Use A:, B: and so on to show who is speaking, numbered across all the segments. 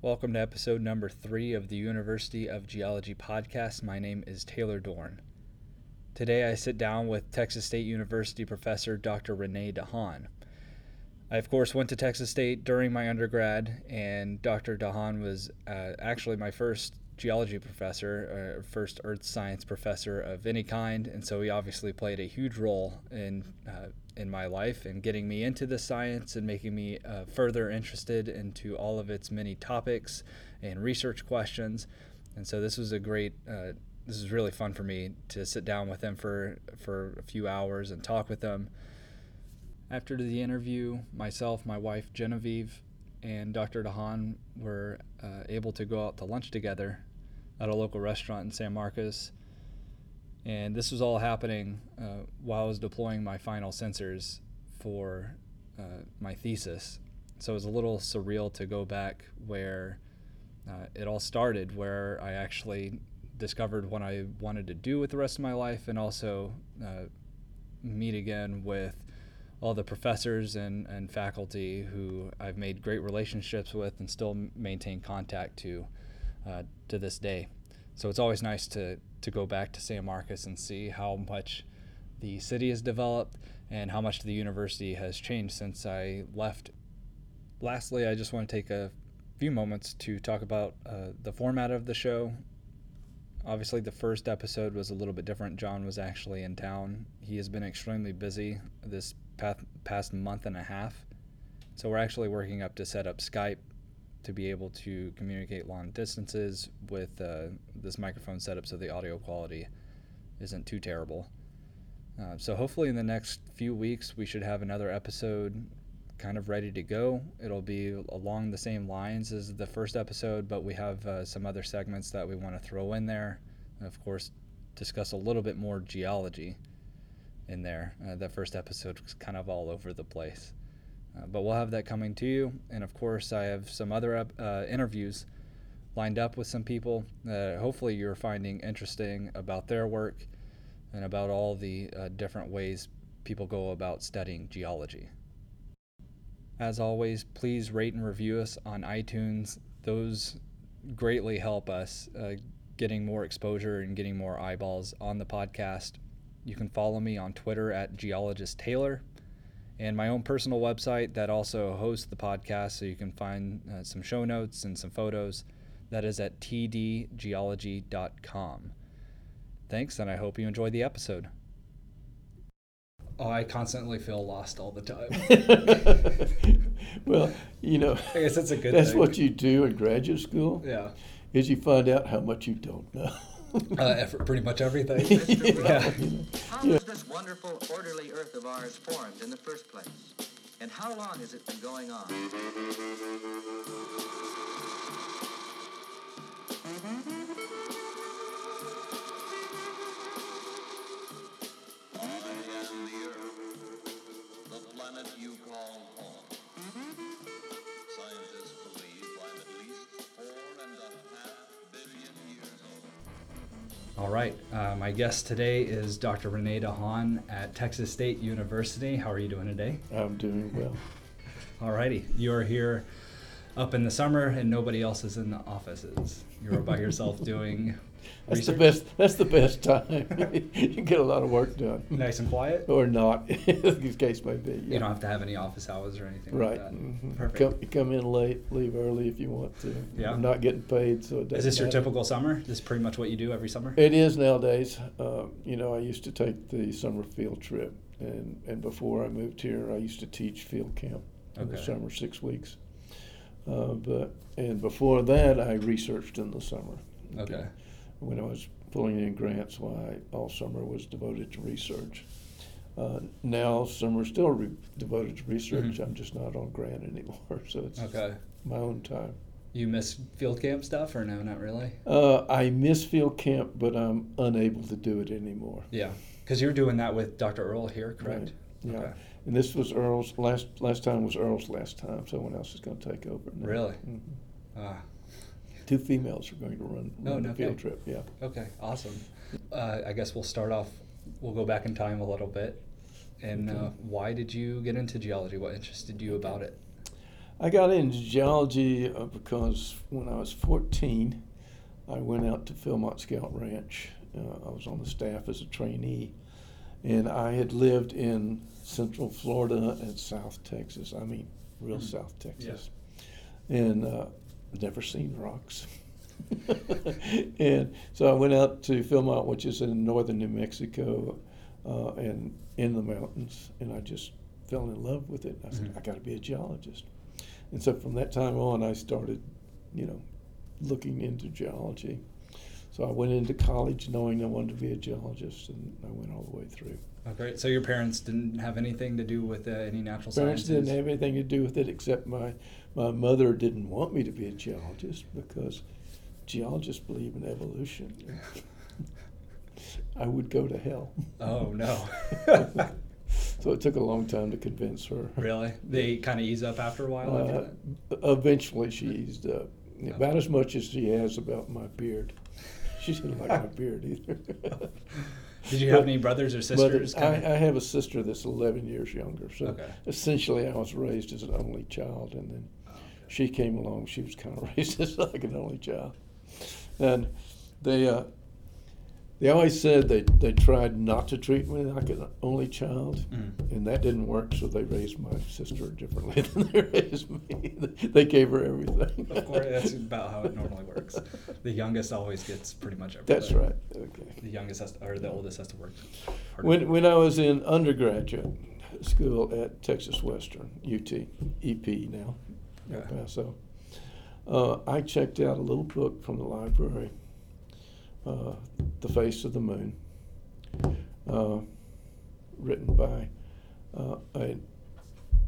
A: Welcome to episode number three of the University of Geology podcast. My name is Taylor Dorn. Today I sit down with Texas State University professor Dr. Rene De Hon. I, of course, went to Texas State during my undergrad, and Dr. De Hon was uh, actually my first geology professor, uh, first earth science professor of any kind, and so he obviously played a huge role in uh, in my life and getting me into the science and making me uh, further interested into all of its many topics and research questions. And so this was a great. Uh, this is really fun for me to sit down with him for for a few hours and talk with him. After the interview, myself, my wife Genevieve, and Dr. De Hon were uh, able to go out to lunch together at a local restaurant in San Marcos. And this was all happening uh, while I was deploying my final sensors for uh, my thesis. So it was a little surreal to go back where uh, it all started, where I actually discovered what I wanted to do with the rest of my life and also uh, meet again with all the professors and, and faculty who I've made great relationships with and still maintain contact to uh, to this day. So it's always nice to, to go back to San Marcos and see how much the city has developed and how much the university has changed since I left. Lastly, I just want to take a few moments to talk about uh, the format of the show. Obviously, the first episode was a little bit different. John was actually in town. He has been extremely busy this past, past month and a half. So, we're actually working up to set up Skype to be able to communicate long distances with uh, this microphone setup so the audio quality isn't too terrible. Uh, so, hopefully, in the next few weeks, we should have another episode kind of ready to go. It'll be along the same lines as the first episode, but we have uh, some other segments that we want to throw in there. And of course, discuss a little bit more geology in there. Uh, the first episode was kind of all over the place. Uh, but we'll have that coming to you. And of course, I have some other uh, interviews lined up with some people that hopefully you're finding interesting about their work and about all the uh, different ways people go about studying geology. As always, please rate and review us on iTunes. Those greatly help us uh, getting more exposure and getting more eyeballs on the podcast. You can follow me on Twitter at Geologist Taylor and my own personal website that also hosts the podcast, so you can find uh, some show notes and some photos. That is at tdgeology.com. Thanks, and I hope you enjoyed the episode. Oh, I constantly feel lost all the time.
B: well, you know,
A: I guess that's a good.
B: That's
A: thing.
B: what you do in graduate school.
A: Yeah.
B: Is you find out how much you don't know.
A: Uh, pretty much everything.
C: yeah. How was this wonderful, orderly Earth of ours formed in the first place? And how long has it been going on?
A: All right. Uh, my guest today is Dr. Rene De Hon at Texas State University. How are you doing today?
B: I'm doing well.
A: All righty. You're here up in the summer and nobody else is in the offices. You're by yourself doing
B: that's
A: research?
B: the best. That's the best time. you get a lot of work done.
A: Nice and quiet.
B: Or not, the case may be. Yeah.
A: You don't have to have any office hours or anything
B: right.
A: like that.
B: Mm-hmm.
A: Perfect.
B: Come, come in late, leave early if you want to.
A: Yeah.
B: I'm not getting paid, so it doesn't.
A: Is this your
B: matter.
A: typical summer? This is pretty much what you do every summer.
B: It is nowadays. Um, you know, I used to take the summer field trip, and and before I moved here, I used to teach field camp in the summer, six weeks. Uh, but and before that, I researched in the summer.
A: Okay.
B: When I was pulling in grants, why all summer was devoted to research. Uh, now summer's still re- devoted to research.
A: Mhm.
B: I'm just not on grant anymore, so it's
A: Okay.
B: my own time.
A: You miss field camp stuff or no? Not really.
B: Uh, I miss field camp, but I'm unable to do it anymore.
A: Yeah. Because you're doing that with Dr. Earl here, correct?
B: Right. Yeah.
A: Okay.
B: And this was Earl's last last time was Earl's last time. Someone else is going to take over. now.
A: Really?
B: Mhm.
A: Ah.
B: Two females are going to run,
A: Oh,
B: run
A: no
B: the field trip. Yeah.
A: Okay, awesome. Uh, I guess we'll start off. We'll go back in time a little bit. And uh, why did you get into geology? What interested you about it?
B: I got into geology uh, because when I was 14, I went out to Philmont Scout Ranch. Uh, I was on the staff as a trainee, and I had lived in Central Florida and South Texas. I mean, real
A: Mhm.
B: South Texas, and uh, never seen rocks. and so I went out to Philmont, which is in northern New Mexico, uh, and in the mountains, and I just fell in love with it. I said,
A: Mhm.
B: I got to be a geologist. And so from that time on, I started, you know, looking into geology. So I went into college knowing I wanted to be a geologist, and I went all the way through.
A: Oh, great. So your parents didn't have anything to do with uh, any natural
B: Parents
A: sciences?
B: didn't have anything to do with it except my my mother didn't want me to be a geologist because geologists believe in evolution. I would go to hell.
A: Oh no.
B: so it took a long time to convince her.
A: really? They kind of ease up after a while.
B: Uh, eventually, she eased up about as much as she has about my beard. She didn't like my beard either.
A: Did you have
B: but-
A: any brothers or sisters?
B: I, I have a sister that's 11 years younger. So
A: Okay.
B: essentially, I was raised as an only child, and then she came along. She was kind of raised as like an only child, and they uh, they always said they they tried not to treat me like an only child,
A: Mhm.
B: and that didn't work. So they raised my sister differently than they raised me. they gave her everything.
A: Of course, that's about how it normally works. The youngest always gets pretty much everything.
B: That's right. Okay.
A: The youngest has to, or the oldest has to work.
B: When, when I was in undergraduate school at Texas Western, UT, EP now, El. Paso, uh, I checked out a little book from the library, uh, The Face of the Moon, uh, written by uh, an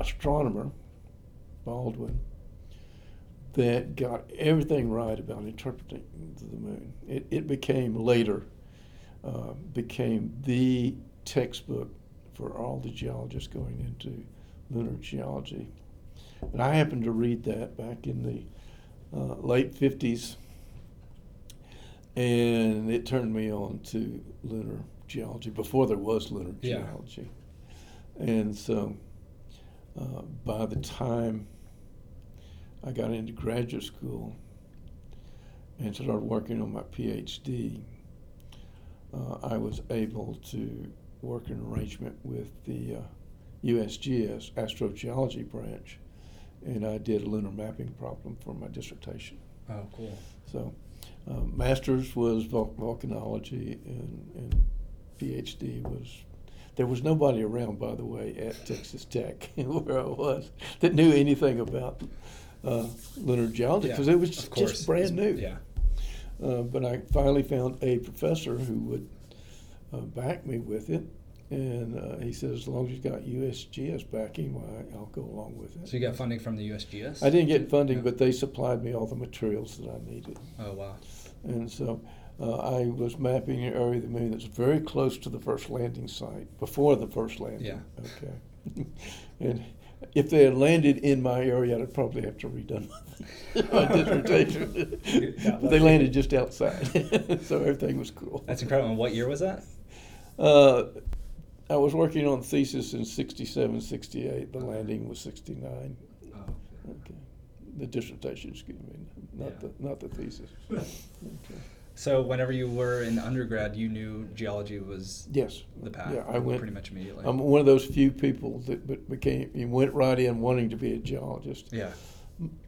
B: astronomer, Baldwin, that got everything right about interpreting the moon. It, it became later uh, became the textbook for all the geologists going into lunar geology. And I happened to read that back in the uh, late 50s, and it turned me on to lunar geology before there was lunar
A: Yeah.
B: geology. And so uh, by the time I got into graduate school and started working on my PhD, uh, I was able to work in arrangement with the uh, USGS astrogeology branch, and I did a lunar mapping problem for my dissertation.
A: Oh, cool.
B: So, uh, master's was vul- volcanology, and, and PhD was. There was nobody around, by the way, at Texas Tech where I was that knew anything about uh, lunar geology
A: Yeah,
B: because it was just, just brand new.
A: Yeah.
B: Uh, but I finally found a professor who would uh, back me with it. And uh, he said, as long as you've got USGS backing, why, I'll go along with it.
A: So you got funding from the USGS?
B: I didn't get funding,
A: Yeah.
B: but they supplied me all the materials that I needed.
A: Oh wow.
B: And so uh, I was mapping an area of the moon that's very close to the first landing site, before the first landing.
A: Yeah.
B: Okay. and if they had landed in my area, I'd probably have to redone my dissertation. But they landed just outside, so everything was cool.
A: That's incredible. And what year was that?
B: Uh, I was working on thesis in 67, 68. The landing was 69.
A: Oh.
B: Okay. The dissertation, excuse me, not
A: Yeah.
B: the not the thesis. Okay.
A: So whenever you were in undergrad, you knew geology was
B: Yes.
A: the path.
B: Yeah, I went.
A: pretty much immediately.
B: I'm one of those few people that became you went right in wanting to be a geologist.
A: yeah.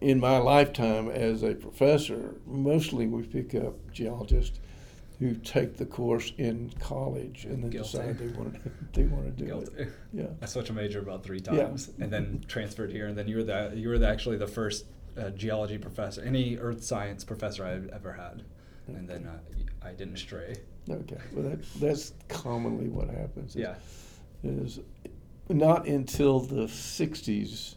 B: In my lifetime as a professor, mostly we pick up geologists who take the course in college and then
A: Guilty.
B: decide they want to they want to do
A: Guilty.
B: it. Yeah.
A: I switched a major about three
B: Yeah.
A: times, and then transferred here. And then you were the you were the, actually the first uh, geology professor, any earth science professor I've ever had. And then uh, I didn't stray.
B: Okay. Well, that, that's commonly what happens. is-
A: Yeah.
B: is not until the 60s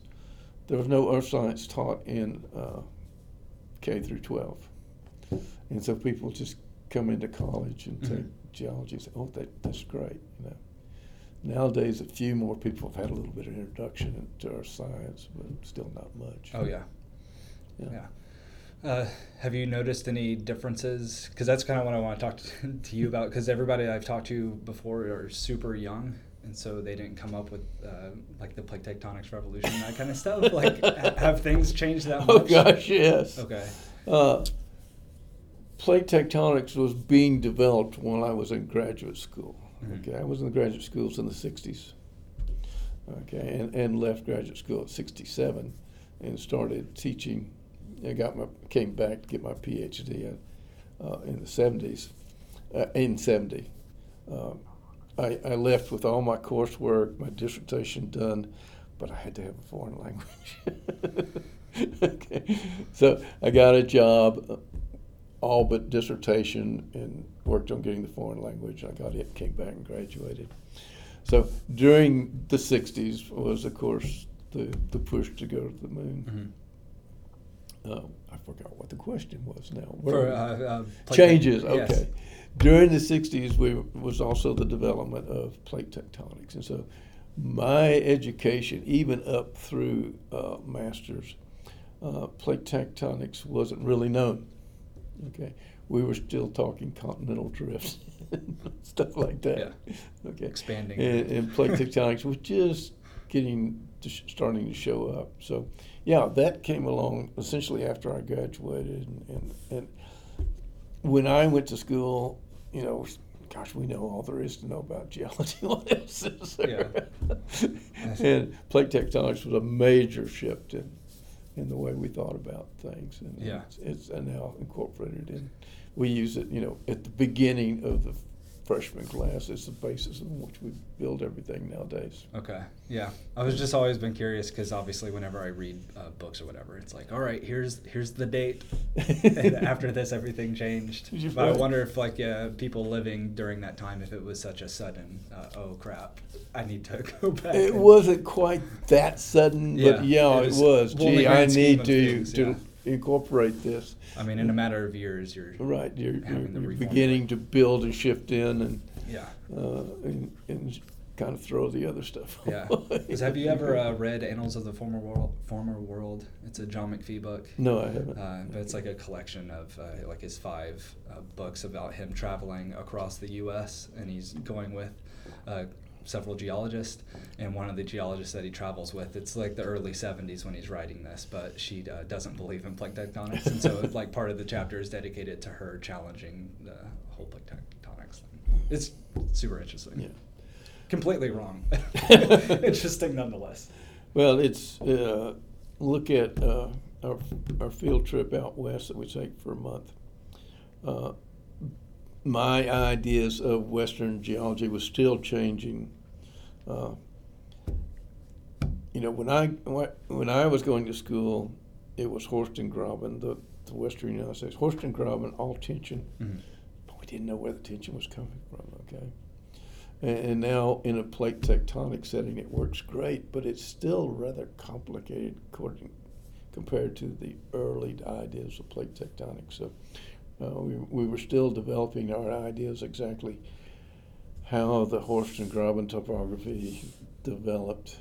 B: there was no earth science taught in uh, K through 12. And so people just come into college and take
A: Mhm.
B: geology say, oh, that, that's great. You know. Nowadays, a few more people have had a little bit of introduction to our science, but still not much.
A: Oh yeah.
B: Yeah.
A: Yeah. Uh, have you noticed any differences? Because that's kind of what I want to talk to, to you about. Because everybody I've talked to before are super young, and so they didn't come up with uh, like the plate tectonics revolution, that kind of stuff. Like, have things changed that much?
B: Oh gosh, yes.
A: Okay.
B: Uh, plate tectonics was being developed when I was in graduate school.
A: Mhm.
B: Okay, I was in the graduate schools in the '60s. Okay, and, and left graduate school at '67, and started teaching. I got my came back to get my PhD uh, in the '70s. Uh, in '70, um, I, I left with all my coursework, my dissertation done, but I had to have a foreign language. okay, so I got a job, uh, all but dissertation, and worked on getting the foreign language. I got it, came back and graduated. So during the '60s was, of course, the the push to go to the moon.
A: Mhm.
B: Uh, I forgot what the question was now.
A: For uh, uh,
B: changes.
A: yes.
B: Okay. During the '60s, we was also the development of plate tectonics, and so my education, even up through uh, masters, uh, plate tectonics wasn't really known. Okay, we were still talking continental drifts, stuff like that.
A: Yeah.
B: Okay,
A: Expanding.
B: and, and plate tectonics was just getting to sh- starting to show up. So, yeah, that came along essentially after I graduated, and, and, and when I went to school, you know, gosh, we know all there is to know about geology. what else is there? and plate tectonics was a major shift in in the way we thought about things, and
A: Yeah.
B: it's, it's now incorporated in. We use it, you know, at the beginning of the freshman class. It's the basis on which we build everything nowadays.
A: Okay. Yeah. I was just always been curious because obviously whenever I read uh, books or whatever, it's like, all right, here's here's the date. and after this, everything changed. But I wonder if like uh, people living during that time, if it was such a sudden, uh, oh crap, I need to go back.
B: It
A: and-
B: wasn't quite that sudden,
A: Yeah,
B: but yeah,
A: it
B: it
A: was-
B: was.
A: well,
B: Gee, I need to
A: things,
B: to
A: yeah.
B: Incorporate this.
A: I mean, in a matter of years, you're
B: Right, you're, you're, you're beginning to build and shift in and
A: yeah.
B: uh, and, and kind of throw the other stuff.
A: Yeah. have you ever uh, read Annals of the Former World? Former World. It's a John McPhee book.
B: No, I haven't.
A: Uh, but it's like a collection of uh, like his five uh, books about him traveling across the U.S. and he's going with uh, several geologists. And one of the geologists that he travels with, it's like the early '70s when he's writing this, but she uh, doesn't believe in plate tectonics, and so like part of the chapter is dedicated to her challenging the whole plate tectonics thing. It's super interesting.
B: yeah.
A: Completely wrong. interesting nonetheless.
B: Well, it's uh, look at uh, our our field trip out west that we take for a month. My ideas of Western geology was still changing. Uh, you know, when I when I was going to school, it was Horst and Graben, the, the Western United States. Horst and Graben, all tension,
A: Mhm.
B: but we didn't know where the tension was coming from. Okay. And, and now in a plate tectonic setting, it works great, but it's still rather complicated according, compared to the early ideas of plate tectonics. So uh, we, we were still developing our ideas exactly how the Horst and Graben topography developed,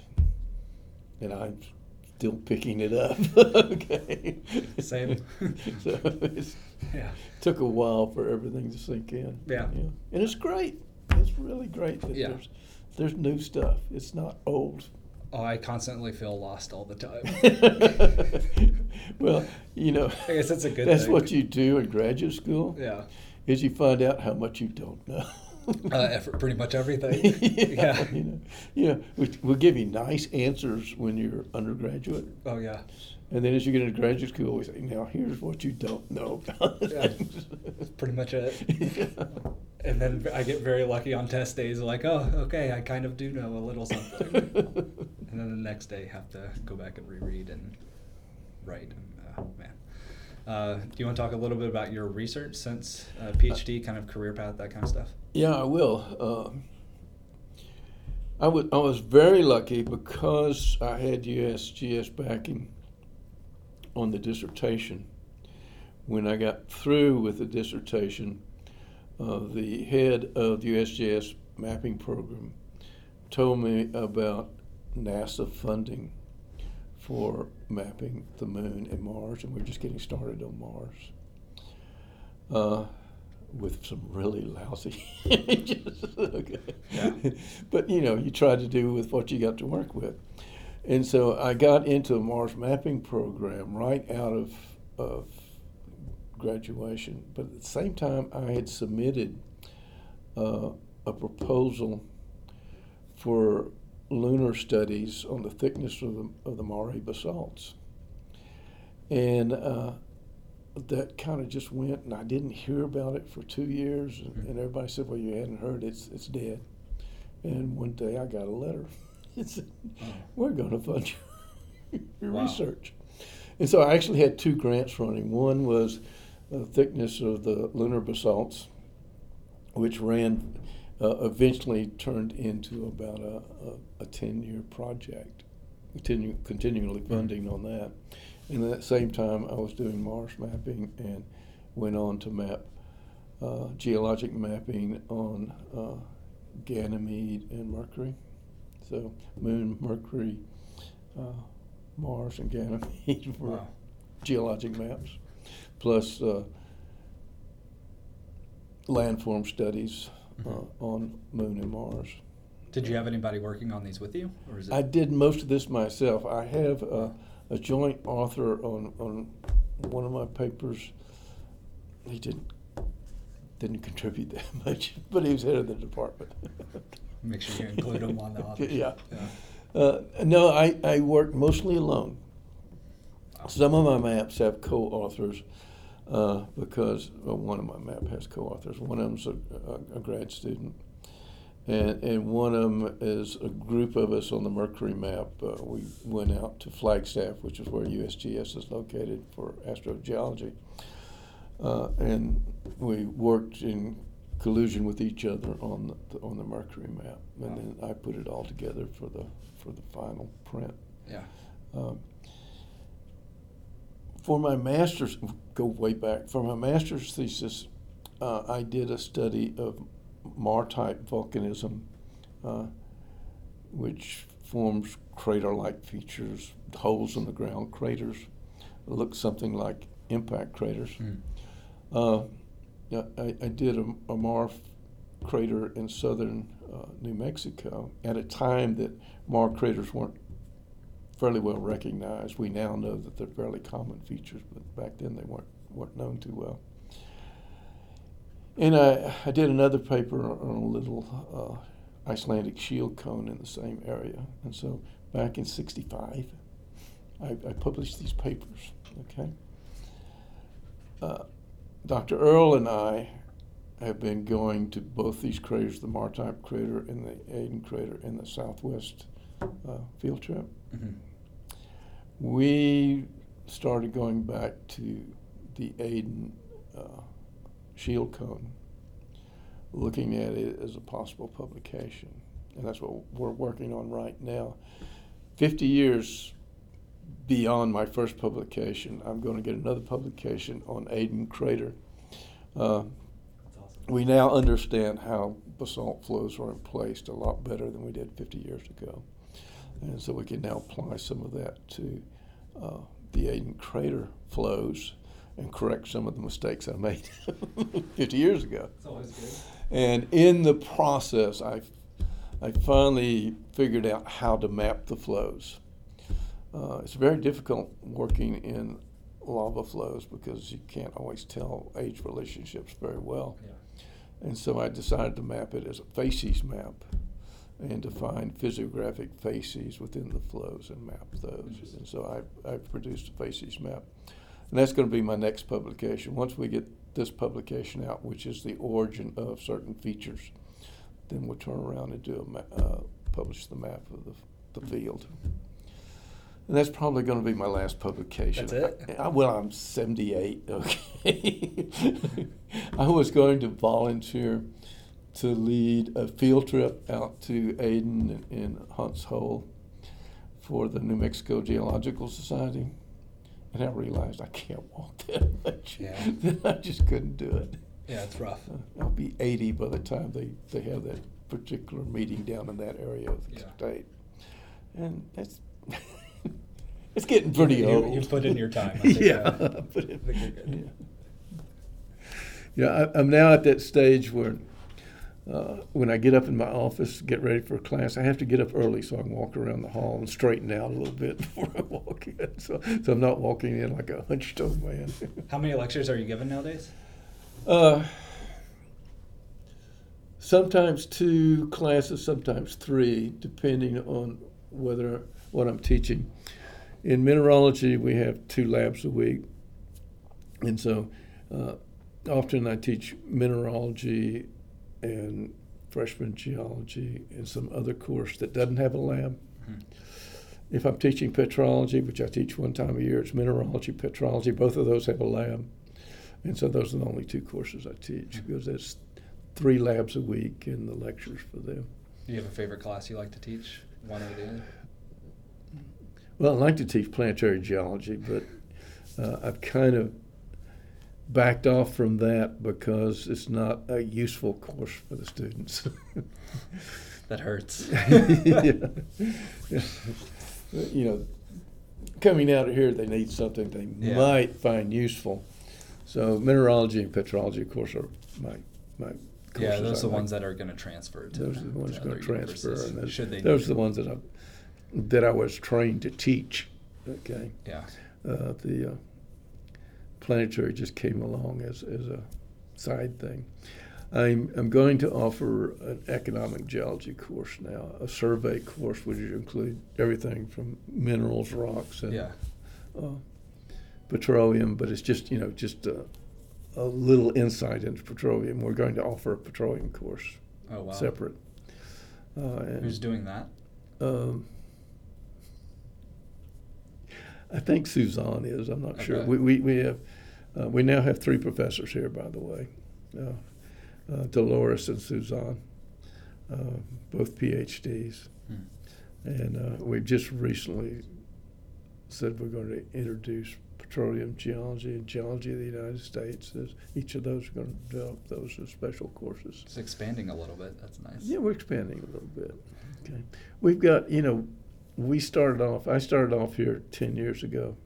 B: and I'm still picking it up. okay.
A: Same.
B: so it
A: Yeah.
B: took a while for everything to sink in.
A: Yeah.
B: And it's great. It's really great that
A: Yeah.
B: there's there's new stuff. It's not old.
A: Oh, I constantly feel lost all the time.
B: well, you know,
A: I guess that's a good
B: that's
A: thing.
B: what you do in graduate school.
A: Yeah.
B: Is you find out how much you don't know.
A: Uh, pretty much everything.
B: yeah,
A: yeah.
B: You know, you know, we, we'll give you nice answers when you're undergraduate,
A: Oh yeah.
B: and then as you get into graduate school, we say, "Now here's what you don't know about
A: Yeah. That's pretty much it.
B: Yeah.
A: And then I get very lucky on test days, like, oh, okay, I kind of do know a little something. and then the next day, have to go back and reread and write. And, oh man. Uh, do you want to talk a little bit about your research since uh, PhD, kind of career path, that kind of stuff?
B: Yeah, I will. Um, I was I was very lucky because I had USGS backing on the dissertation. When I got through with the dissertation, uh, the head of the USGS mapping program told me about NASA funding for mapping the moon and Mars, and we're just getting started on Mars. Uh, with some really lousy. Just, okay.
A: Yeah.
B: but you know, you try to do with what you got to work with. And so I got into a Mars mapping program right out of, of graduation. But at the same time, I had submitted uh, a proposal for lunar studies on the thickness of the, of the Mare basalts. And uh, that kind of just went, and I didn't hear about it for two years. And, and everybody said, "Well, you hadn't heard; it's it's dead." And one day I got a letter. It said. "We're going to fund your, your
A: Wow.
B: research." And so I actually had two grants running. One was the thickness of the lunar basalts, which ran uh, eventually turned into about a, a, a 10 year project, continue, continually funding on that. And at the same time, I was doing Mars mapping and went on to map uh, geologic mapping on uh, Ganymede and Mercury. So, Moon, Mercury, uh, Mars, and Ganymede were
A: Wow.
B: geologic maps, plus uh, landform studies uh,
A: Mhm.
B: on Moon and Mars.
A: Did you have anybody working on these with you, or is it?
B: I did most of this myself. I have a, a joint author on, on one of my papers. He didn't didn't contribute that much, but he was head of the department.
A: Make sure you include them on the authors.
B: Yeah.
A: Yeah.
B: Uh, no, I, I work mostly alone. Some of my maps have co-authors uh, because well, one of my map has co-authors. One of them's a, a, a grad student, and and one of them is a group of us on the Mercury map. Uh, we went out to Flagstaff, which is where USGS is located for astrogeology, uh, and we worked in collusion with each other on the on the Mercury map, and then I put it all together for the for the final print.
A: Yeah.
B: Um, for my master's, go way back. For my master's thesis, uh, I did a study of maar-type volcanism, uh, which forms crater-like features, holes in the ground, craters, look something like impact craters.
A: Mm.
B: Uh, I, I did a, a maar crater in southern uh, New Mexico at a time that maar craters weren't fairly well recognized. We now know that they're fairly common features, but back then they weren't weren't known too well. And I, I did another paper on a little uh, Icelandic shield cone in the same area. And so back in '65, I, I published these papers. Okay. Uh, Dr. Earl and I have been going to both these craters, the maar-type crater and the Aden crater in the southwest uh, field trip.
A: Mhm.
B: We started going back to the Aden uh, shield cone, looking at it as a possible publication. And that's what we're working on right now. 50 years beyond my first publication, I'm going to get another publication on Aden Crater. Uh, we now understand how basalt flows are placed a lot better than we did 50 years ago. And so we can now apply some of that to uh, the Aden crater flows and correct some of the mistakes I made 50 years ago.
A: It's always good.
B: And in the process, I, I finally figured out how to map the flows. Uh, it's very difficult working in lava flows because you can't always tell age relationships very well.
A: Yeah.
B: And so I decided to map it as a facies map and to find physiographic facies within the flows and map those. And so I, I produced a facies map. And that's going to be my next publication. Once we get this publication out, which is the origin of certain features, then we'll turn around and do a ma- uh, publish the map of the, the field. And that's probably going to be my last publication.
A: That's it?
B: I, I- well, I'm 78. Okay. I was going to volunteer to lead a field trip out to Aden and Hunts Hole for the New Mexico Geological Society. And I realized I can't walk that much.
A: Yeah.
B: I just couldn't do it.
A: Yeah, it's rough.
B: I'll be 80 by the time they, they have that particular meeting down in that area of the
A: Yeah.
B: state. And that's it's getting pretty
A: You-
B: old.
A: you put in your time, I think,
B: yeah.
A: uh,
B: put in- yeah. Yeah, I, I'm now at that stage where uh, when I get up in my office, get ready for class, I have to get up early so I can walk around the hall and straighten out a little bit before I walk in. So, so I'm not walking in like a hunched over man.
A: How many lectures are you giving nowadays?
B: Uh, sometimes two classes, sometimes three, depending on whether what I'm teaching. In mineralogy, we have two labs a week, and so uh, often I teach mineralogy and freshman geology and some other course that doesn't have a lab.
A: Mhm.
B: If I'm teaching petrology, which I teach one time a year, it's mineralogy, petrology. Both of those have a lab. And so those are the only two courses I teach because that's three labs a week and the lectures for them.
A: Do you have a favorite class you like to teach? One or the other?
B: Well, I like to teach planetary geology, but uh, I've kind of backed off from that because it's not a useful course for the students.
A: That hurts.
B: yeah. You know, coming out of here, they need something they
A: Yeah.
B: might find useful. So mineralogy and petrology, of course, are my my courses.
A: Yeah, those are the ones that are going to transfer to.
B: Those are the ones going to transfer, and those,
A: should they?
B: those are the ones that I that I was trained to teach. Okay,
A: Yeah.
B: uh, the uh, planetary just came along as as a side thing. I'm I'm going to offer an economic geology course now, a survey course, which would include everything from minerals, rocks, and
A: Yeah.
B: uh, petroleum, but it's just you know just a, a little insight into petroleum. We're going to offer a petroleum course
A: Oh wow.
B: separate. Uh, and,
A: Who's doing that?
B: Um, I think Suzanne is. I'm not sure. We, we, we have uh, we now have three professors here, by the way, uh, uh, Dolores and Suzanne, uh, both PhDs,
A: Hmm.
B: and uh, we've just recently said we're going to introduce petroleum geology and geology of the United States. As each of those are going to develop those as special courses.
A: It's expanding a little bit. That's nice.
B: Yeah, we're expanding a little bit. Okay. We've got, you know, we started off, I started off here 10 years ago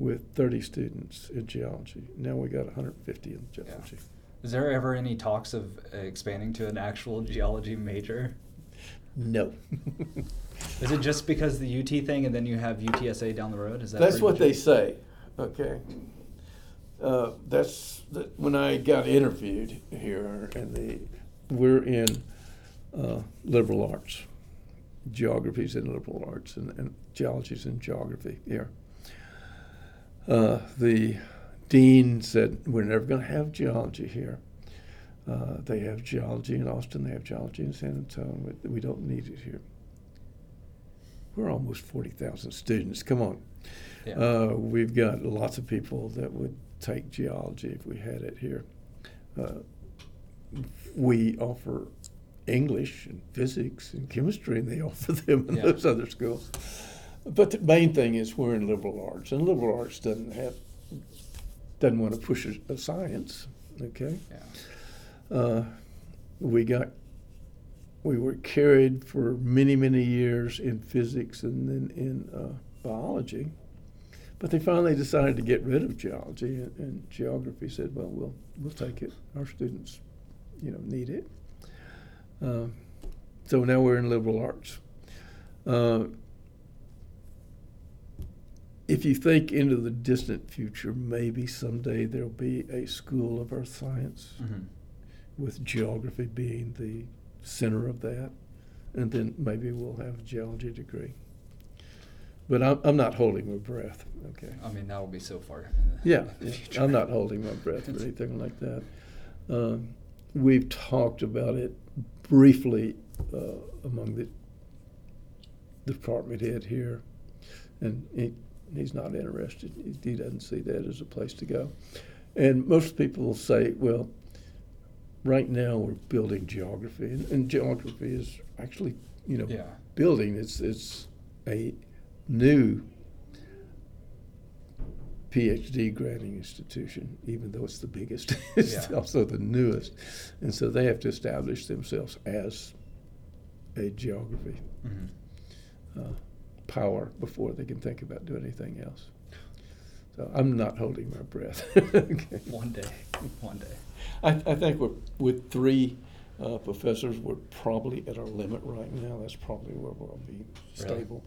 B: with 30 students in geology. Now we got 150 in geology.
A: Is there ever any talks of uh, expanding to an actual geology major?
B: No.
A: Is it just because the UT thing, and then you have UTSA down the road? Is that
B: that's what they say. Okay. Uh, that's the, when I got interviewed here, and the we're in uh, liberal arts, geography's in liberal arts, and, and geology's in geography here. Uh, the dean said we're never going to have geology here. Uh, they have geology in Austin. They have geology in San Antonio. but We don't need it here. We're almost forty thousand students. Come on.
A: Yeah.
B: Uh, we've got lots of people that would take geology if we had it here. Uh, we offer English and physics and chemistry, and they offer them in
A: Yeah.
B: those other schools. But the main thing is we're in liberal arts, and liberal arts doesn't have doesn't want to push a, a science. Okay,
A: yeah.
B: uh, we got we were carried for many many years in physics and then in uh, biology but they finally decided to get rid of geology and, and geography said well we'll we'll take it our students you know need it um, so now we're in liberal arts uh, if you think into the distant future maybe someday there'll be a school of earth science
A: Mhm.
B: with geography being the center of that, and then maybe we'll have a geology degree. But I'm, I'm not holding my breath. Okay.
A: I mean, that will be so far. In the,
B: Yeah, yeah. I'm not holding my breath or anything like that. Um, we've talked about it briefly uh, among the department head here, and he, he's not interested. He, he doesn't see that as a place to go. And most people will say, well, right now we're building geography, and, and geography is actually, you know,
A: Yeah.
B: building. It's it's a new PhD granting institution, even though it's the biggest. it's
A: Yeah.
B: also the newest, and so they have to establish themselves as a geography
A: Mhm.
B: uh, power before they can think about doing anything else. So I'm not holding my breath. okay.
A: One day, one day.
B: I, I think we're, with three uh, professors, we're probably at our limit right now. That's probably where we'll be stable.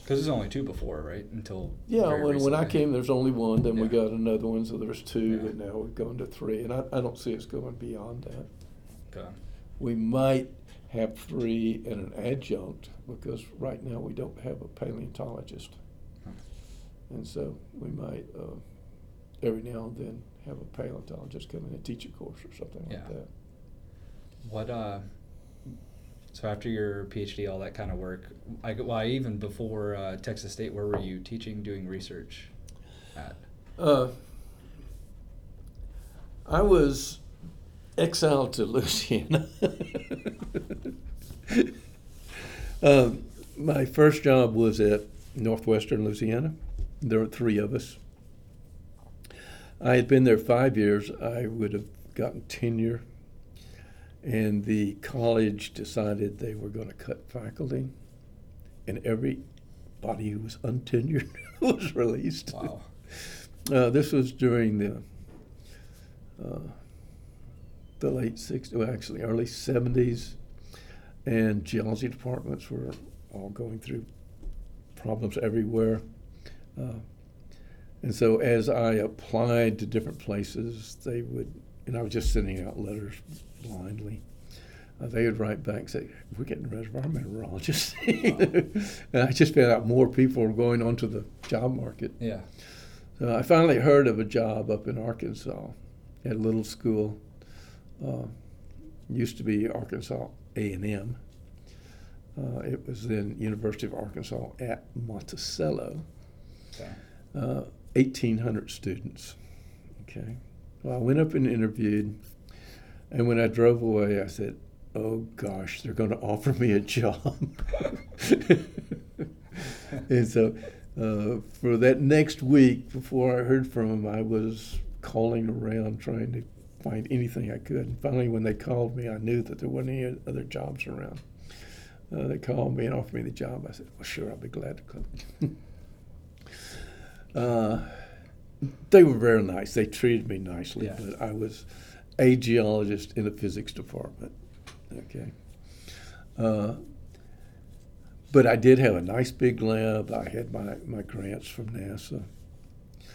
A: Because there's only two before, right? Until
B: Yeah, when, when I came, there's only one. Then we got another one, so there's two,
A: Yeah.
B: and now we're going to three. And I, I don't see us going beyond that.
A: Okay.
B: We might have three and an adjunct because right now we don't have a paleontologist. And so we might, uh, every now and then, have a paleontologist come in and teach a course or something
A: Yeah.
B: like that.
A: What uh? So after your PhD, all that kind of work, I well, even before uh, Texas State, where were you teaching, doing research at?
B: Uh, I was exiled to Louisiana. um, my first job was at Northwestern Louisiana. There were three of us. I had been there five years. I would have gotten tenure, and the college decided they were going to cut faculty, and everybody who was untenured was released.
A: Wow.
B: Uh, this was during the uh, the late 60s, well, actually early 70s, and geology departments were all going through problems everywhere. Uh, and so as I applied to different places, they would, and I was just sending out letters blindly. Uh, they would write back and say, "We're getting rid of our mineralogists," and I just found out more people were going onto the job market.
A: Yeah.
B: So I finally heard of a job up in Arkansas at a little school. Uh, used to be Arkansas A&M. Uh, it was then University of Arkansas at Monticello.
A: Okay.
B: Uh, 1,800 students. Okay. Well, I went up and interviewed, and when I drove away, I said, "Oh gosh, they're going to offer me a job." and so, uh, for that next week, before I heard from them, I was calling around trying to find anything I could. And finally, when they called me, I knew that there weren't any other jobs around. Uh, they called me and offered me the job. I said, "Well, sure, I'll be glad to come." uh, they were very nice. They treated me nicely,
A: Yeah.
B: but I was a geologist in the physics department. Okay. Uh, but I did have a nice big lab. I had my, my grants from NASA.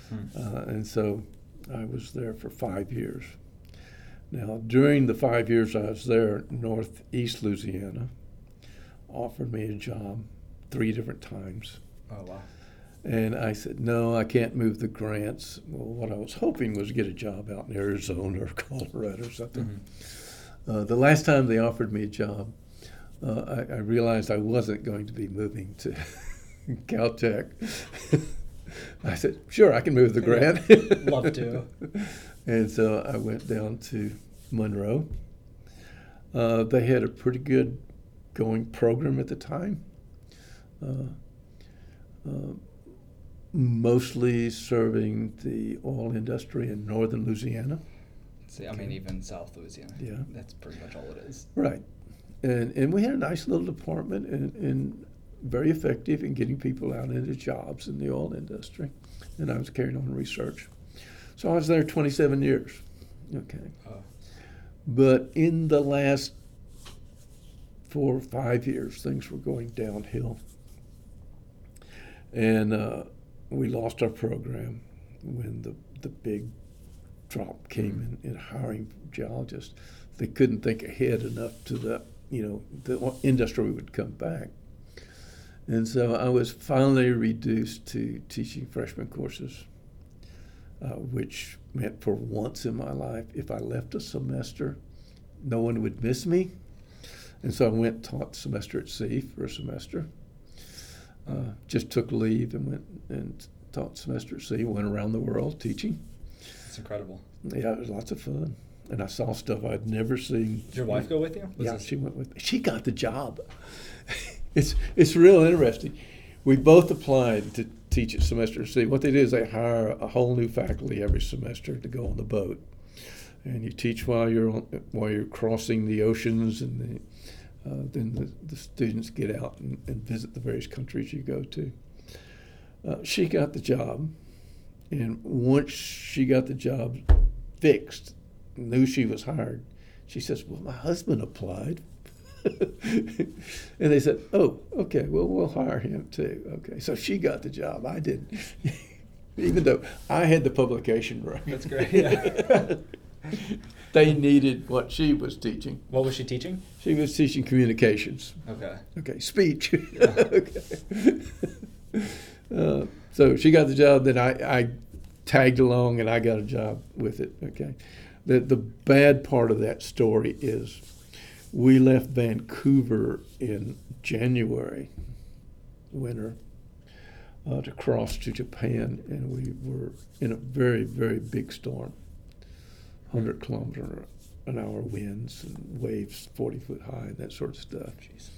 A: Hmm.
B: Uh, and so I was there for five years. Now, during the five years I was there, Northeast Louisiana offered me a job three different times.
A: Oh wow.
B: And I said, no, I can't move the grants. Well, what I was hoping was to get a job out in Arizona or Colorado or something.
A: Mhm.
B: Uh, the last time they offered me a job, uh, I, I realized I wasn't going to be moving to Caltech. I said, sure, I can move the grant.
A: Love to.
B: and so I went down to Monroe. Uh, they had a pretty good going program at the time. Uh, uh, mostly serving the oil industry in northern Louisiana.
A: See, I mean, even South Louisiana.
B: Yeah.
A: That's pretty much all it is.
B: Right. And, and we had a nice little department and, and very effective in getting people out into jobs in the oil industry. And I was carrying on research. So I was there 27 years. Okay.
A: Oh.
B: But in the last four or five years, things were going downhill. And uh, we lost our program when the, the big drop came in, in hiring geologists. They couldn't think ahead enough to the, you know, the industry would come back. And so I was finally reduced to teaching freshman courses, uh, which meant for once in my life, if I left a semester, no one would miss me. And so I went taught semester at sea for a semester. Uh, just took leave and went and taught semester at sea, went around the world teaching.
A: It's incredible.
B: Yeah, it was lots of fun. And I saw stuff I'd never seen.
A: Did your wife go with you? Was
B: yeah,
A: this-
B: she went with me. She got the job. it's it's real interesting. We both applied to teach at semester C. What they do is they hire a whole new faculty every semester to go on the boat, and you teach while you're on, while you're crossing the oceans, and the, uh, then the, the students get out and, and visit the various countries you go to. Uh, she got the job, And once she got the job fixed, knew she was hired, she says, Well, my husband applied. and they said, Oh, okay, well, we'll hire him too. Okay, so she got the job. I didn't, even though I had the publication right.
A: That's great. Yeah.
B: they needed what she was teaching.
A: What was she teaching?
B: She was teaching communications.
A: Okay.
B: Okay, speech. okay. Uh, so she got the job. Then I, I tagged along and I got a job with it. Okay. The the bad part of that story is we left Vancouver in January, winter, uh, to cross to Japan, and we were in a very very big storm, hundred kilometer an hour winds and waves forty foot high and that sort of stuff.
A: Jeez.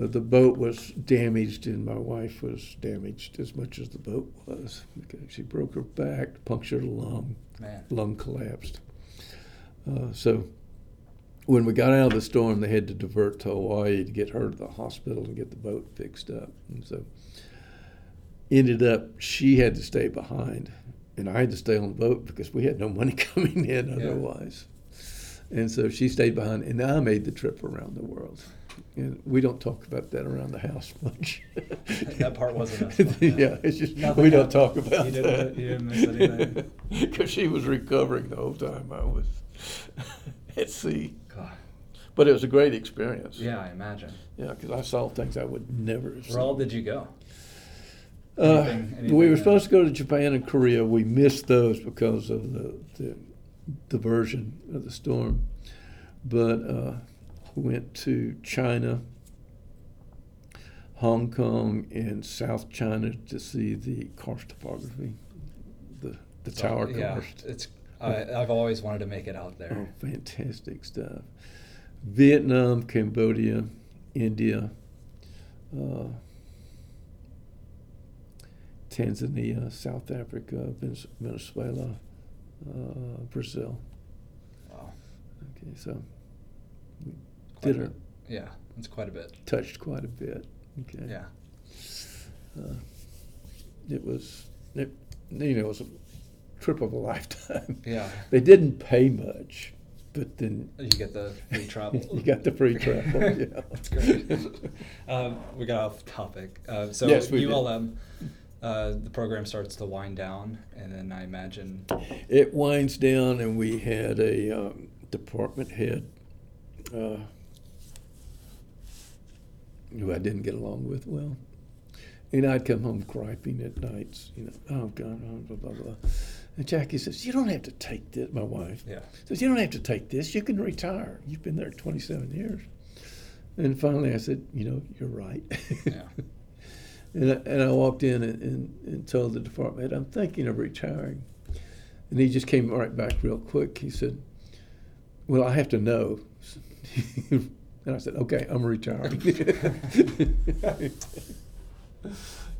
B: Uh, the boat was damaged, and my wife was damaged as much as the boat was. She broke her back, punctured a lung,
A: Man.
B: lung collapsed. Uh, so when we got out of the storm, they had to divert to Hawaii to get her to the hospital and get the boat fixed up. And so ended up she had to stay behind, and I had to stay on the boat because we had no money coming in
A: Yeah.
B: otherwise. And so she stayed behind, and I made the trip around the world. And we don't talk about that around the house much.
A: That part wasn't as fun, yeah.
B: yeah, it's just
A: Nothing
B: we don't talk about
A: You
B: that.
A: you didn't miss anything.
B: Because she was recovering the whole time I was at sea. But it was a great experience.
A: Yeah, I imagine.
B: Yeah, because I saw things I would never have
A: Where all did you go?
B: Uh,
A: anything- anything
B: we were supposed to go to Japan and Korea. We missed those because of the, the diversion of the storm. But uh, went to China, Hong Kong, and South China to see the karst topography, the, the
A: So,
B: tower
A: yeah, it's. I, I've always wanted to make it out there.
B: Oh, fantastic stuff. Vietnam, Cambodia, India, uh, Tanzania, South Africa, Venezuela, uh, Brazil.
A: Wow.
B: Okay, so we
A: Quite
B: did
A: a
B: our,
A: bit. Yeah, it's quite a bit.
B: touched quite a bit. Okay.
A: Yeah.
B: Uh, it was, it, you know, it was a trip of a lifetime.
A: Yeah.
B: They didn't pay much, but then
A: You get the free travel.
B: you got the free travel. Yeah,
A: That's great. um, we got off topic. Uh, so
B: Yes.
A: ULM, uh, the program starts to wind down, and then I imagine.
B: It winds down, and we had a um, department head uh, who I didn't get along with well. And I'd come home griping at nights, you know, oh God, blah, blah, blah. And Jackie says, You don't have to take this, my wife
A: Yeah.
B: says, You don't have to take this, you can retire. You've been there 27 years. And finally I said, You know, you're right.
A: Yeah.
B: and, I, and I walked in and, and, and told the department head, I'm thinking of retiring. And he just came right back real quick. He said, Well, I have to know. and I said, Okay, I'm retiring.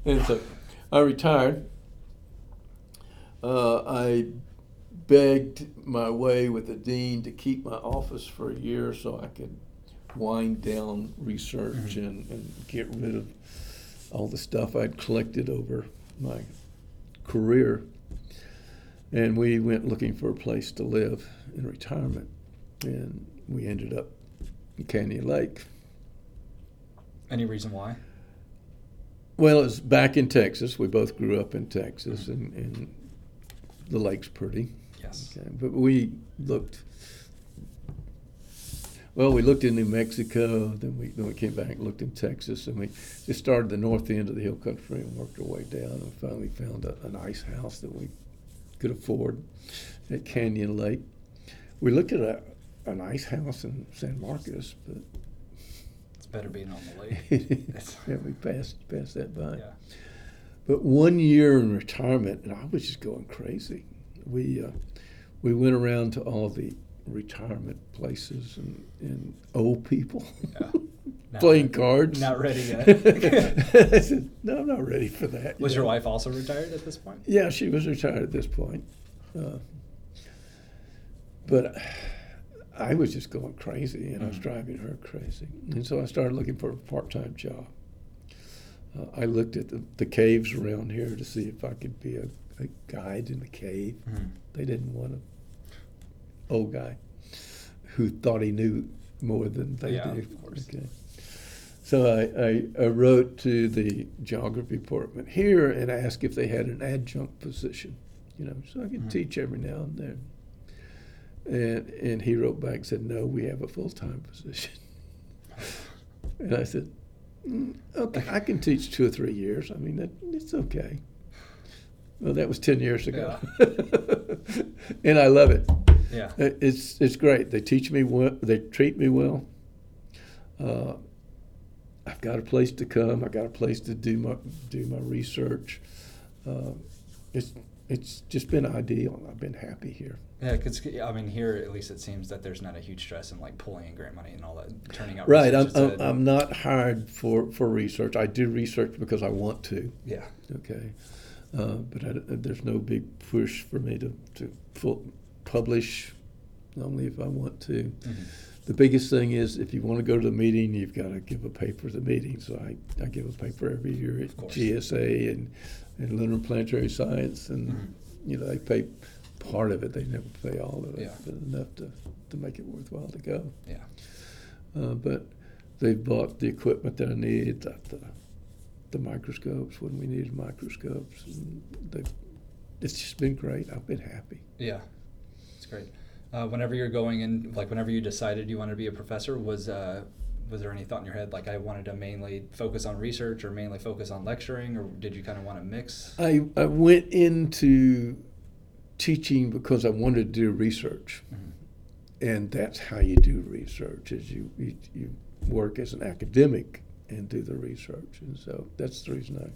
B: and so I retired. Uh, I begged my way with the dean to keep my office for a year so I could wind down research
A: Mhm.
B: and, and get rid of all the stuff I'd collected over my career. And we went looking for a place to live in retirement. And we ended up in Canyon Lake.
A: Any reason why?
B: Well, it was back in Texas. We both grew up in Texas, and, and the lake's pretty.
A: Yes.
B: Okay, but we looked. Well, we looked in New Mexico, then we then we came back and looked in Texas, and we just started the north end of the hill country and worked our way down, and finally found a, a nice house that we could afford at Canyon Lake. We looked at a, a nice house in San Marcos, but
A: It's better being on the lake.
B: yeah, we passed passed that by.
A: yeah.
B: But one year in retirement, and I was just going crazy. We uh, we went around to all the retirement places and, and old people
A: Yeah.
B: Playing
A: ready-
B: cards.
A: Not ready yet.
B: I said, "No, I'm not ready for that."
A: Was
B: you
A: your
B: know.
A: wife also retired at this point?
B: Yeah, she was retired at this point. Uh, but I was just going crazy, and I was
A: Mhm.
B: driving her crazy. And so I started looking for a part-time job. Uh, I looked at the, the caves around here to see if I could be a, a guide in the cave.
A: Mhm.
B: They didn't want an old guy who thought he knew more than they
A: Yeah,
B: did.
A: of course.
B: Okay. So I, I, I wrote to the geography department here and asked if they had an adjunct position, you know, so I could
A: Mhm.
B: teach every now and then. And and he wrote back and said, "No, we have a full time position." And I said, "Mm, "Okay, I can teach two or three years. I mean, that, it's okay." Well, that was ten years ago, and I love it.
A: Yeah.
B: It's it's great. They teach me well. They treat me well. Uh, I've got a place to come. I've got a place to do my do my research. Uh, it's it's just been ideal. I've been happy here.
A: Yeah, because I mean, here at least it seems that there's not a huge stress in like pulling in grant money and all that, turning out.
B: Right. I'm, I'm, I'm not hired for, for research. I do research because I want to.
A: yeah.
B: Okay. Uh, but I, there's no big push for me to, to full, publish only if I want to.
A: Mhm.
B: The biggest thing is if you want to go to the meeting, you've got to give a paper at the meeting. So I, I give a paper every year at. GSA and, and Lunar Planetary Science. And,
A: Mhm.
B: you know, they pay part of it. They never pay all of it,
A: Yeah.
B: but enough to, to make it worthwhile to go.
A: Yeah.
B: Uh, but they've bought the equipment that I need, the, the, the microscopes when we needed microscopes. It's just been great. I've been happy.
A: Yeah. It's great. Uh, whenever you're going in, like whenever you decided you wanted to be a professor, was uh, was there any thought in your head like I wanted to mainly focus on research or mainly focus on lecturing, or did you kind of want to mix?
B: I, I went into teaching because I wanted to do research.
A: Mhm.
B: And that's how you do research is you, you, you work as an academic and do the research. And so that's the reason I,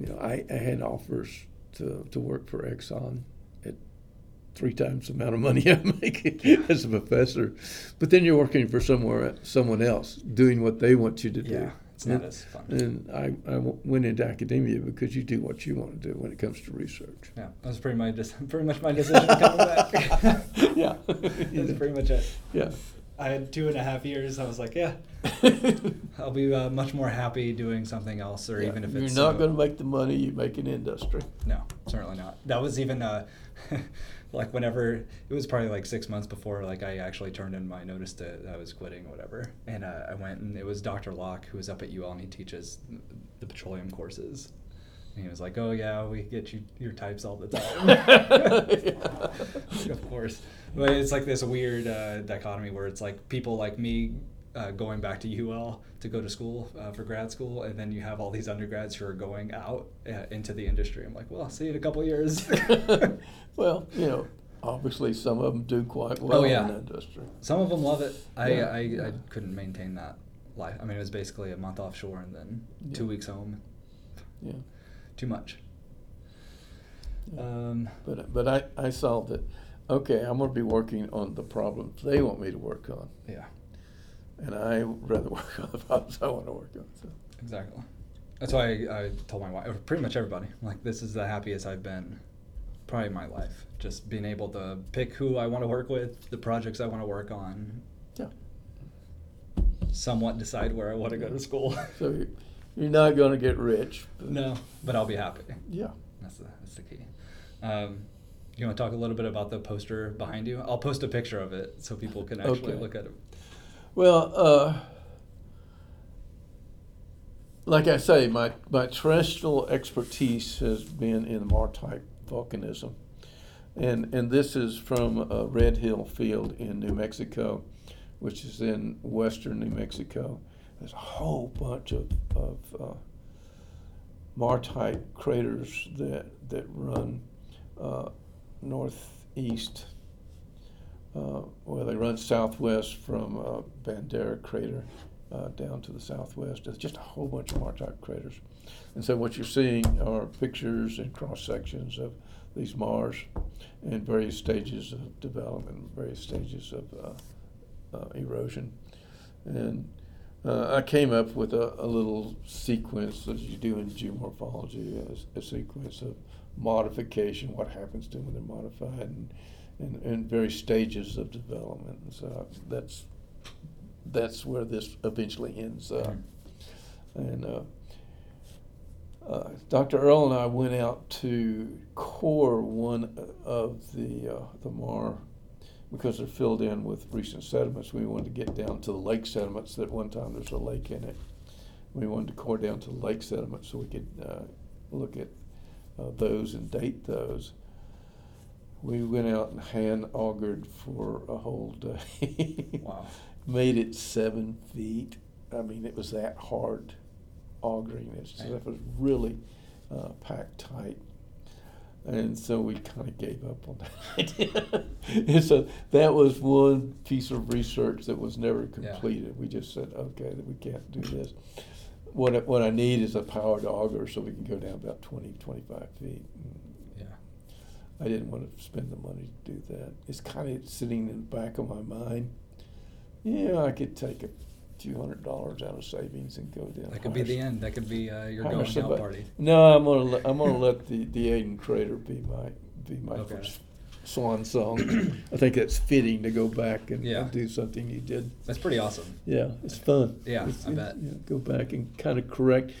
B: you know, I, I had offers to, to work for Exxon at three times the amount of money I make as a professor. But then you're working for somewhere someone else doing what they want you to do.
A: Yeah, it's not
B: And-
A: as fun.
B: And I, I went into academia because you do what you want to do when it comes to research.
A: Yeah, that was pretty my pretty much my decision coming back.
B: Yeah.
A: That's pretty much it.
B: Yeah.
A: I had two and a half years. I was like, yeah, I'll be uh, much more happy doing something else, or even if
B: You're
A: it's
B: not
A: uh,
B: going to make the money you make in industry.
A: No, certainly not. That was even uh, like whenever it was probably like six months before like I actually turned in my notice that I was quitting or whatever, and uh, I went and it was Dr. Locke who was up at UL and he teaches the petroleum courses. And he was like, "Oh yeah, we get you your types all the time." of course, but it's like this weird uh, dichotomy where it's like people like me uh, going back to UL to go to school uh, for grad school, and then you have all these undergrads who are going out uh, into the industry. I'm like, well, I'll see you in a couple years.
B: well, you know, obviously some of them do quite well
A: Oh, yeah.
B: in the industry.
A: Some of them love it. I,
B: Yeah,
A: I,
B: yeah.
A: I couldn't maintain that life. I mean, it was basically a month offshore and then two weeks home.
B: Yeah.
A: Too much. Um,
B: But but I, I solved it. Okay, I'm going to be working on the problems they want me to work on,
A: yeah,
B: and I rather work on the problems I want to work on. So.
A: exactly. That's why I, I told my wife, or pretty much everybody, like, this is the happiest I've been probably in my life. Just being able to pick who I want to work with, the projects I want to work on,
B: Yeah.
A: somewhat decide where I want to go to school.
B: So you- you're not going to get rich. But
A: no, but I'll be happy.
B: Yeah.
A: That's the, that's the key. Um, you want to talk a little bit about the poster behind you? I'll post a picture of it so people can actually
B: Okay.
A: look at it.
B: Well, uh, like I say, my, my terrestrial expertise has been in maar-type volcanism. And, and this is from Red Hill Field in New Mexico, which is in western New Mexico. There's a whole bunch of, of uh, maar-type craters that, that run uh, northeast uh, well, they run southwest from uh, Bandera crater uh, down to the southwest. It's just a whole bunch of maar-type craters. And so what you're seeing are pictures and cross sections of these maars in various stages of development, various stages of uh, uh, erosion. And uh, I came up with a, a little sequence, as you do in geomorphology, a, a sequence of modification, what happens to them when they're modified, and, and, and various stages of development. And so that's that's where this eventually ends up. And uh, uh, Dr. Earl and I went out to core one of the uh, the maar because they're filled in with recent sediments. We wanted to get down to the lake sediments. That one time there's a lake in it. We wanted to core down to the lake sediments so we could uh, look at uh, those and date those. We went out and hand augured for a whole day.
A: Wow.
B: Made it seven feet. I mean, it was that hard auguring. It stuff was really uh, packed tight. And so we kind of gave up on that idea. and so that was one piece of research that was never
A: Yeah.
B: completed. We just said, okay, we can't do this. What, I- what I need is a powered auger so we can go down about 20, 25 feet.
A: Yeah.
B: I didn't want to spend the money to do that. It's kind of sitting in the back of my mind. Yeah, I could take a few hundred dollars out of savings and go down.
A: That could be the end. That could be uh, your going out party.
B: No, I'm gonna let, I'm gonna let the the Aden Crater be my be my
A: Okay.
B: first swan song. I think that's fitting to go back and,
A: Yeah.
B: and do something you did.
A: That's pretty awesome.
B: Yeah, it's fun.
A: Yeah,
B: It's-
A: I bet.
B: you know, go back and kind of correct,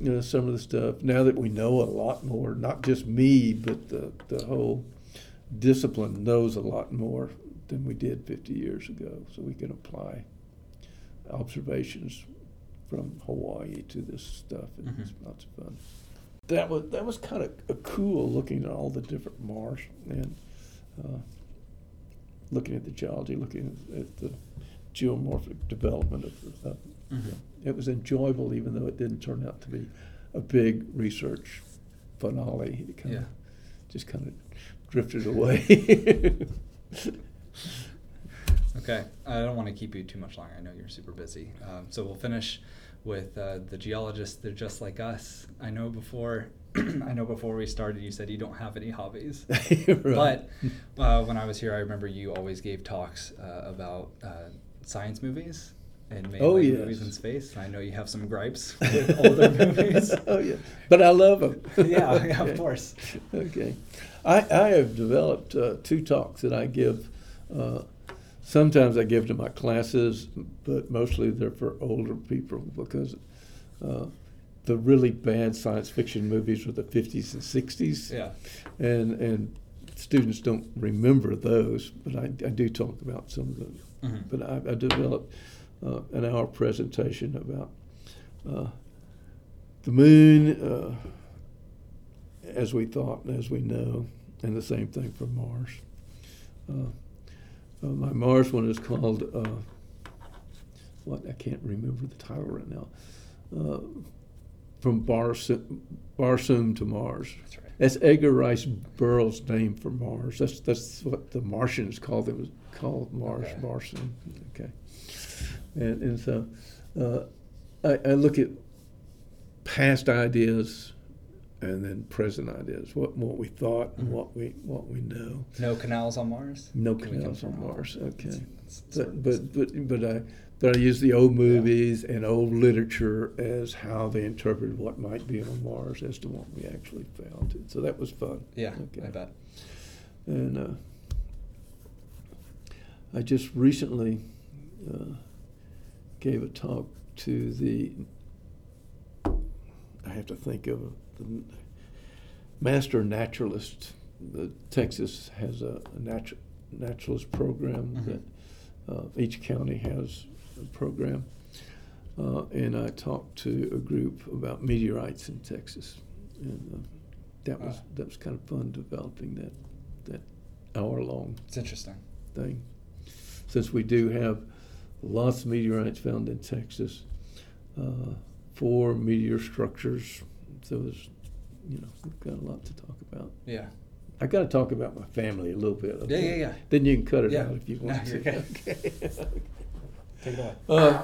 B: you know, some of the stuff. Now that we know a lot more, not just me, but the the whole discipline knows a lot more than we did 50 years ago. So we can apply observations from Hawaii to this stuff, and
A: Mhm.
B: it's lots of fun. That was that was kind of cool looking at all the different maars and uh, looking at the geology, looking at the geomorphic development of the. Of,
A: Mhm.
B: It was enjoyable, even though it didn't turn out to be a big research finale. It kind
A: Yeah.
B: of just kind of drifted away.
A: Okay, I don't want to keep you too much longer. I know you're super busy. Um, so we'll finish with uh, the geologists. They're just like us. I know before. I know before we started, you said you don't have any hobbies.
B: Right.
A: But uh, when I was here, I remember you always gave talks uh, about uh, science movies and mainly
B: Oh,
A: movies
B: yes.
A: in space. I know you have some gripes with older movies.
B: oh yeah, but I love them.
A: Yeah, yeah, of course.
B: Okay, I I have developed uh, two talks that I give. Uh, sometimes I give to my classes, but mostly they're for older people because uh, the really bad science fiction movies were the 50s and 60s.
A: Yeah.
B: and and students don't remember those, but I, I do talk about some of them.
A: Mhm.
B: But I, I developed uh, an hour presentation about uh, the moon, uh, as we thought and as we know, and the same thing for Mars. Uh, uh, my Mars one is called uh, what I can't remember the title right now. Uh, from Barsoom, Barsoom to Mars.
A: Right.
B: That's Edgar Rice Burroughs' name for Mars. That's that's what the Martians called it was called Mars,
A: Okay.
B: Barsoom. Okay, and and so uh, I, I look at past ideas and then present ideas. What what we thought and
A: Mhm.
B: what we what we know.
A: No canals on Mars.
B: No canals on? Mars. Okay,
A: That's- that's of-
B: but but but but I but I use the old movies and old literature as how they interpreted what might be on Mars as to what we actually found. So that was fun.
A: yeah,
B: Okay.
A: I bet.
B: And uh, I just recently uh, gave a talk to the, I have to think of the master naturalist. The Texas has a, a natu- naturalist program
A: Mhm.
B: that uh, each county has program. Uh, and I talked to a group about meteorites in Texas. And uh, that was
A: Ah.
B: that was kind of fun developing that that hour long
A: It's interesting.
B: thing. Since we do have lots of meteorites found in Texas, uh, four meteor structures, so there's, you know, we've got a lot to talk about.
A: Yeah.
B: I got to talk about my family a little bit.
A: Yeah,
B: okay?
A: yeah, yeah.
B: Then you can cut it
A: Yeah.
B: out if you want
A: you're
B: to.
A: good.
B: Okay.
A: Take it away.
B: Uh,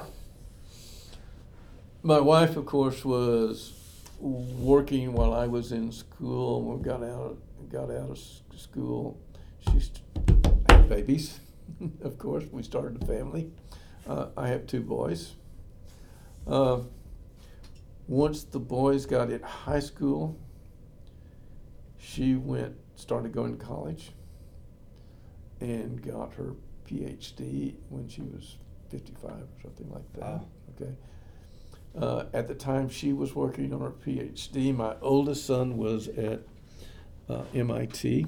B: my wife, of course, was working while I was in school. We got out, got out of school. She had babies, of course. We started a family. Uh, I have two boys. Uh, once the boys got in high school, she went, started going to college, and got her PhD when she was 55 or something like that.
A: Wow.
B: Okay. Uh, at the time she was working on her PhD, my oldest son was at uh, MIT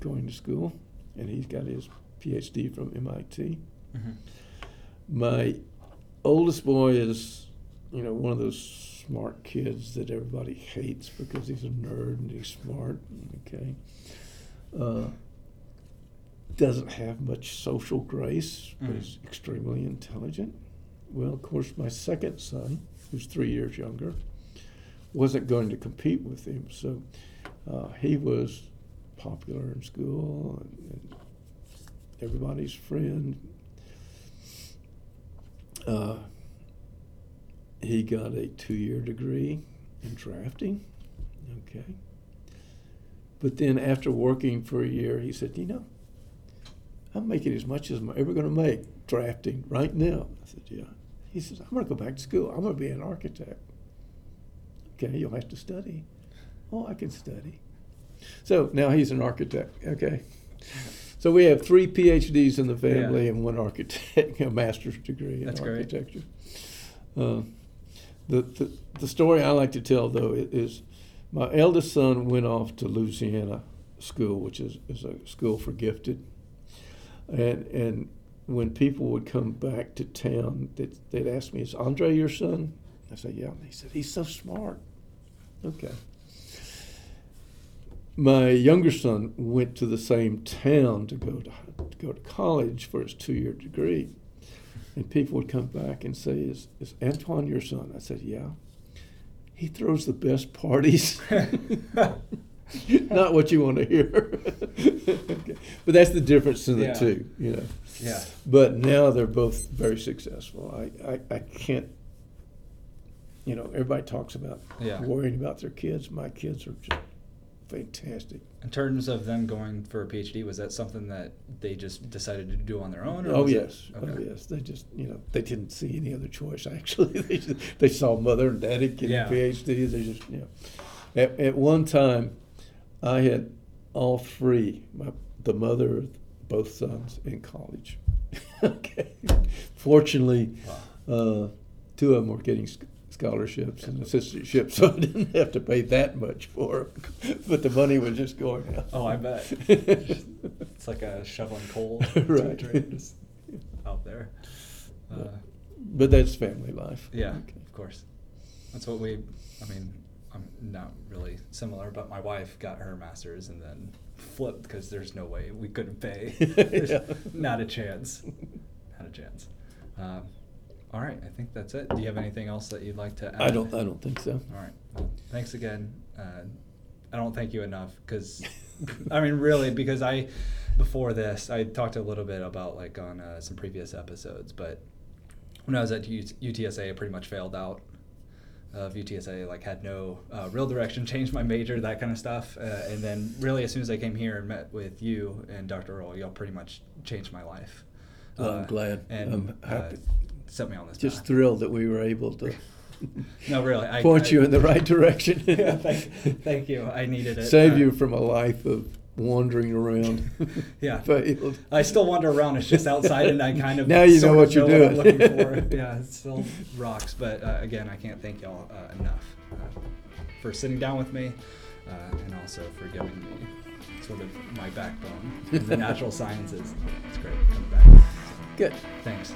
B: going to school, and he's got his PhD from MIT.
A: Mm-hmm.
B: My oldest boy is, you know, one of those smart kids that everybody hates because he's a nerd and he's smart. Okay. Uh, doesn't have much social grace, but
A: Mm.
B: he's extremely intelligent. Well, of course, my second son, who's three years younger, wasn't going to compete with him, so uh, he was popular in school and, and everybody's friend. Uh, he got a two-year degree in drafting. Okay. But then after working for a year, he said, "You know, I'm making as much as I'm ever going to make drafting right now." I said, "Yeah." He says, "I'm going to go back to school. I'm going to be an architect." Okay, you'll have to study. Oh, I can study. So now he's an architect. Okay. So we have three PhDs in the family
A: Yeah.
B: and one architect, a master's degree in
A: That's great.
B: architecture. Uh, the, the the story I like to tell though is, my eldest son went off to Louisiana School, which is, is a school for gifted, and and when people would come back to town, they'd, they'd ask me, "Is Andre your son?" I said, "Yeah." And he said, "He's so smart." Okay. My younger son went to the same town to go to, to go to college for his two-year degree, and people would come back and say, "Is is Antoine your son?" I said, "Yeah." He throws the best parties. Not what you want to hear. okay. But that's the difference in the
A: Yeah.
B: two, you know.
A: Yeah.
B: But now they're both very successful. I, I, I can't, you know, everybody talks about
A: Yeah.
B: worrying about their kids. My kids are just fantastic.
A: In terms of them going for a PhD, was that something that they just decided to do on their own?
B: Oh
A: was it-
B: yes, oh yes. They just, you know, they didn't see any other choice. Actually, they just, they saw mother and daddy getting
A: Yeah.
B: PhDs. They just, you know, at, at one time, I had all three, my, the mother, both sons in college. okay. Fortunately,
A: Wow.
B: uh, two of them were getting scholarships and assistantships, so I didn't have to pay that much for them. But the money was just going out.
A: Oh, I bet. It's like a shoveling coal
B: Right.
A: just out there. Uh,
B: but that's family life.
A: yeah,
B: Okay.
A: of course. That's what we. I mean, I'm not really similar, but my wife got her master's and then flipped because there's no way we couldn't pay. Not a chance. Not a chance. Um, all right, I think that's it. Do you have anything else that you'd like to add?
B: I don't. I don't think so.
A: All right. Well, thanks again. Uh, I don't thank you enough because, I mean, really, because I, before this, I talked a little bit about like on uh, some previous episodes, but when I was at U- UTSA, I pretty much failed out of UTSA, like had no uh, real direction, changed my major, that kind of stuff. Uh, and then really, as soon as I came here and met with you and Dr. Earl, y'all pretty much changed my life.
B: Well, I'm glad.
A: And
B: I'm
A: uh,
B: happy.
A: set me on this
B: Just
A: path.
B: thrilled that we were able to
A: No, really. I,
B: point
A: I-
B: you in the right direction.
A: yeah, thank, thank you. I needed it.
B: Save
A: Uh,
B: you from a life of wandering around.
A: Yeah.
B: Failed.
A: I still wander around. It's just outside, and I kind of
B: Now you know what you're doing.
A: looking for. Yeah, it still rocks. But uh, again, I can't thank y'all uh, enough uh, for sitting down with me, uh, and also for giving me sort of my backbone in the natural sciences. It's great coming back.
B: Good.
A: Thanks.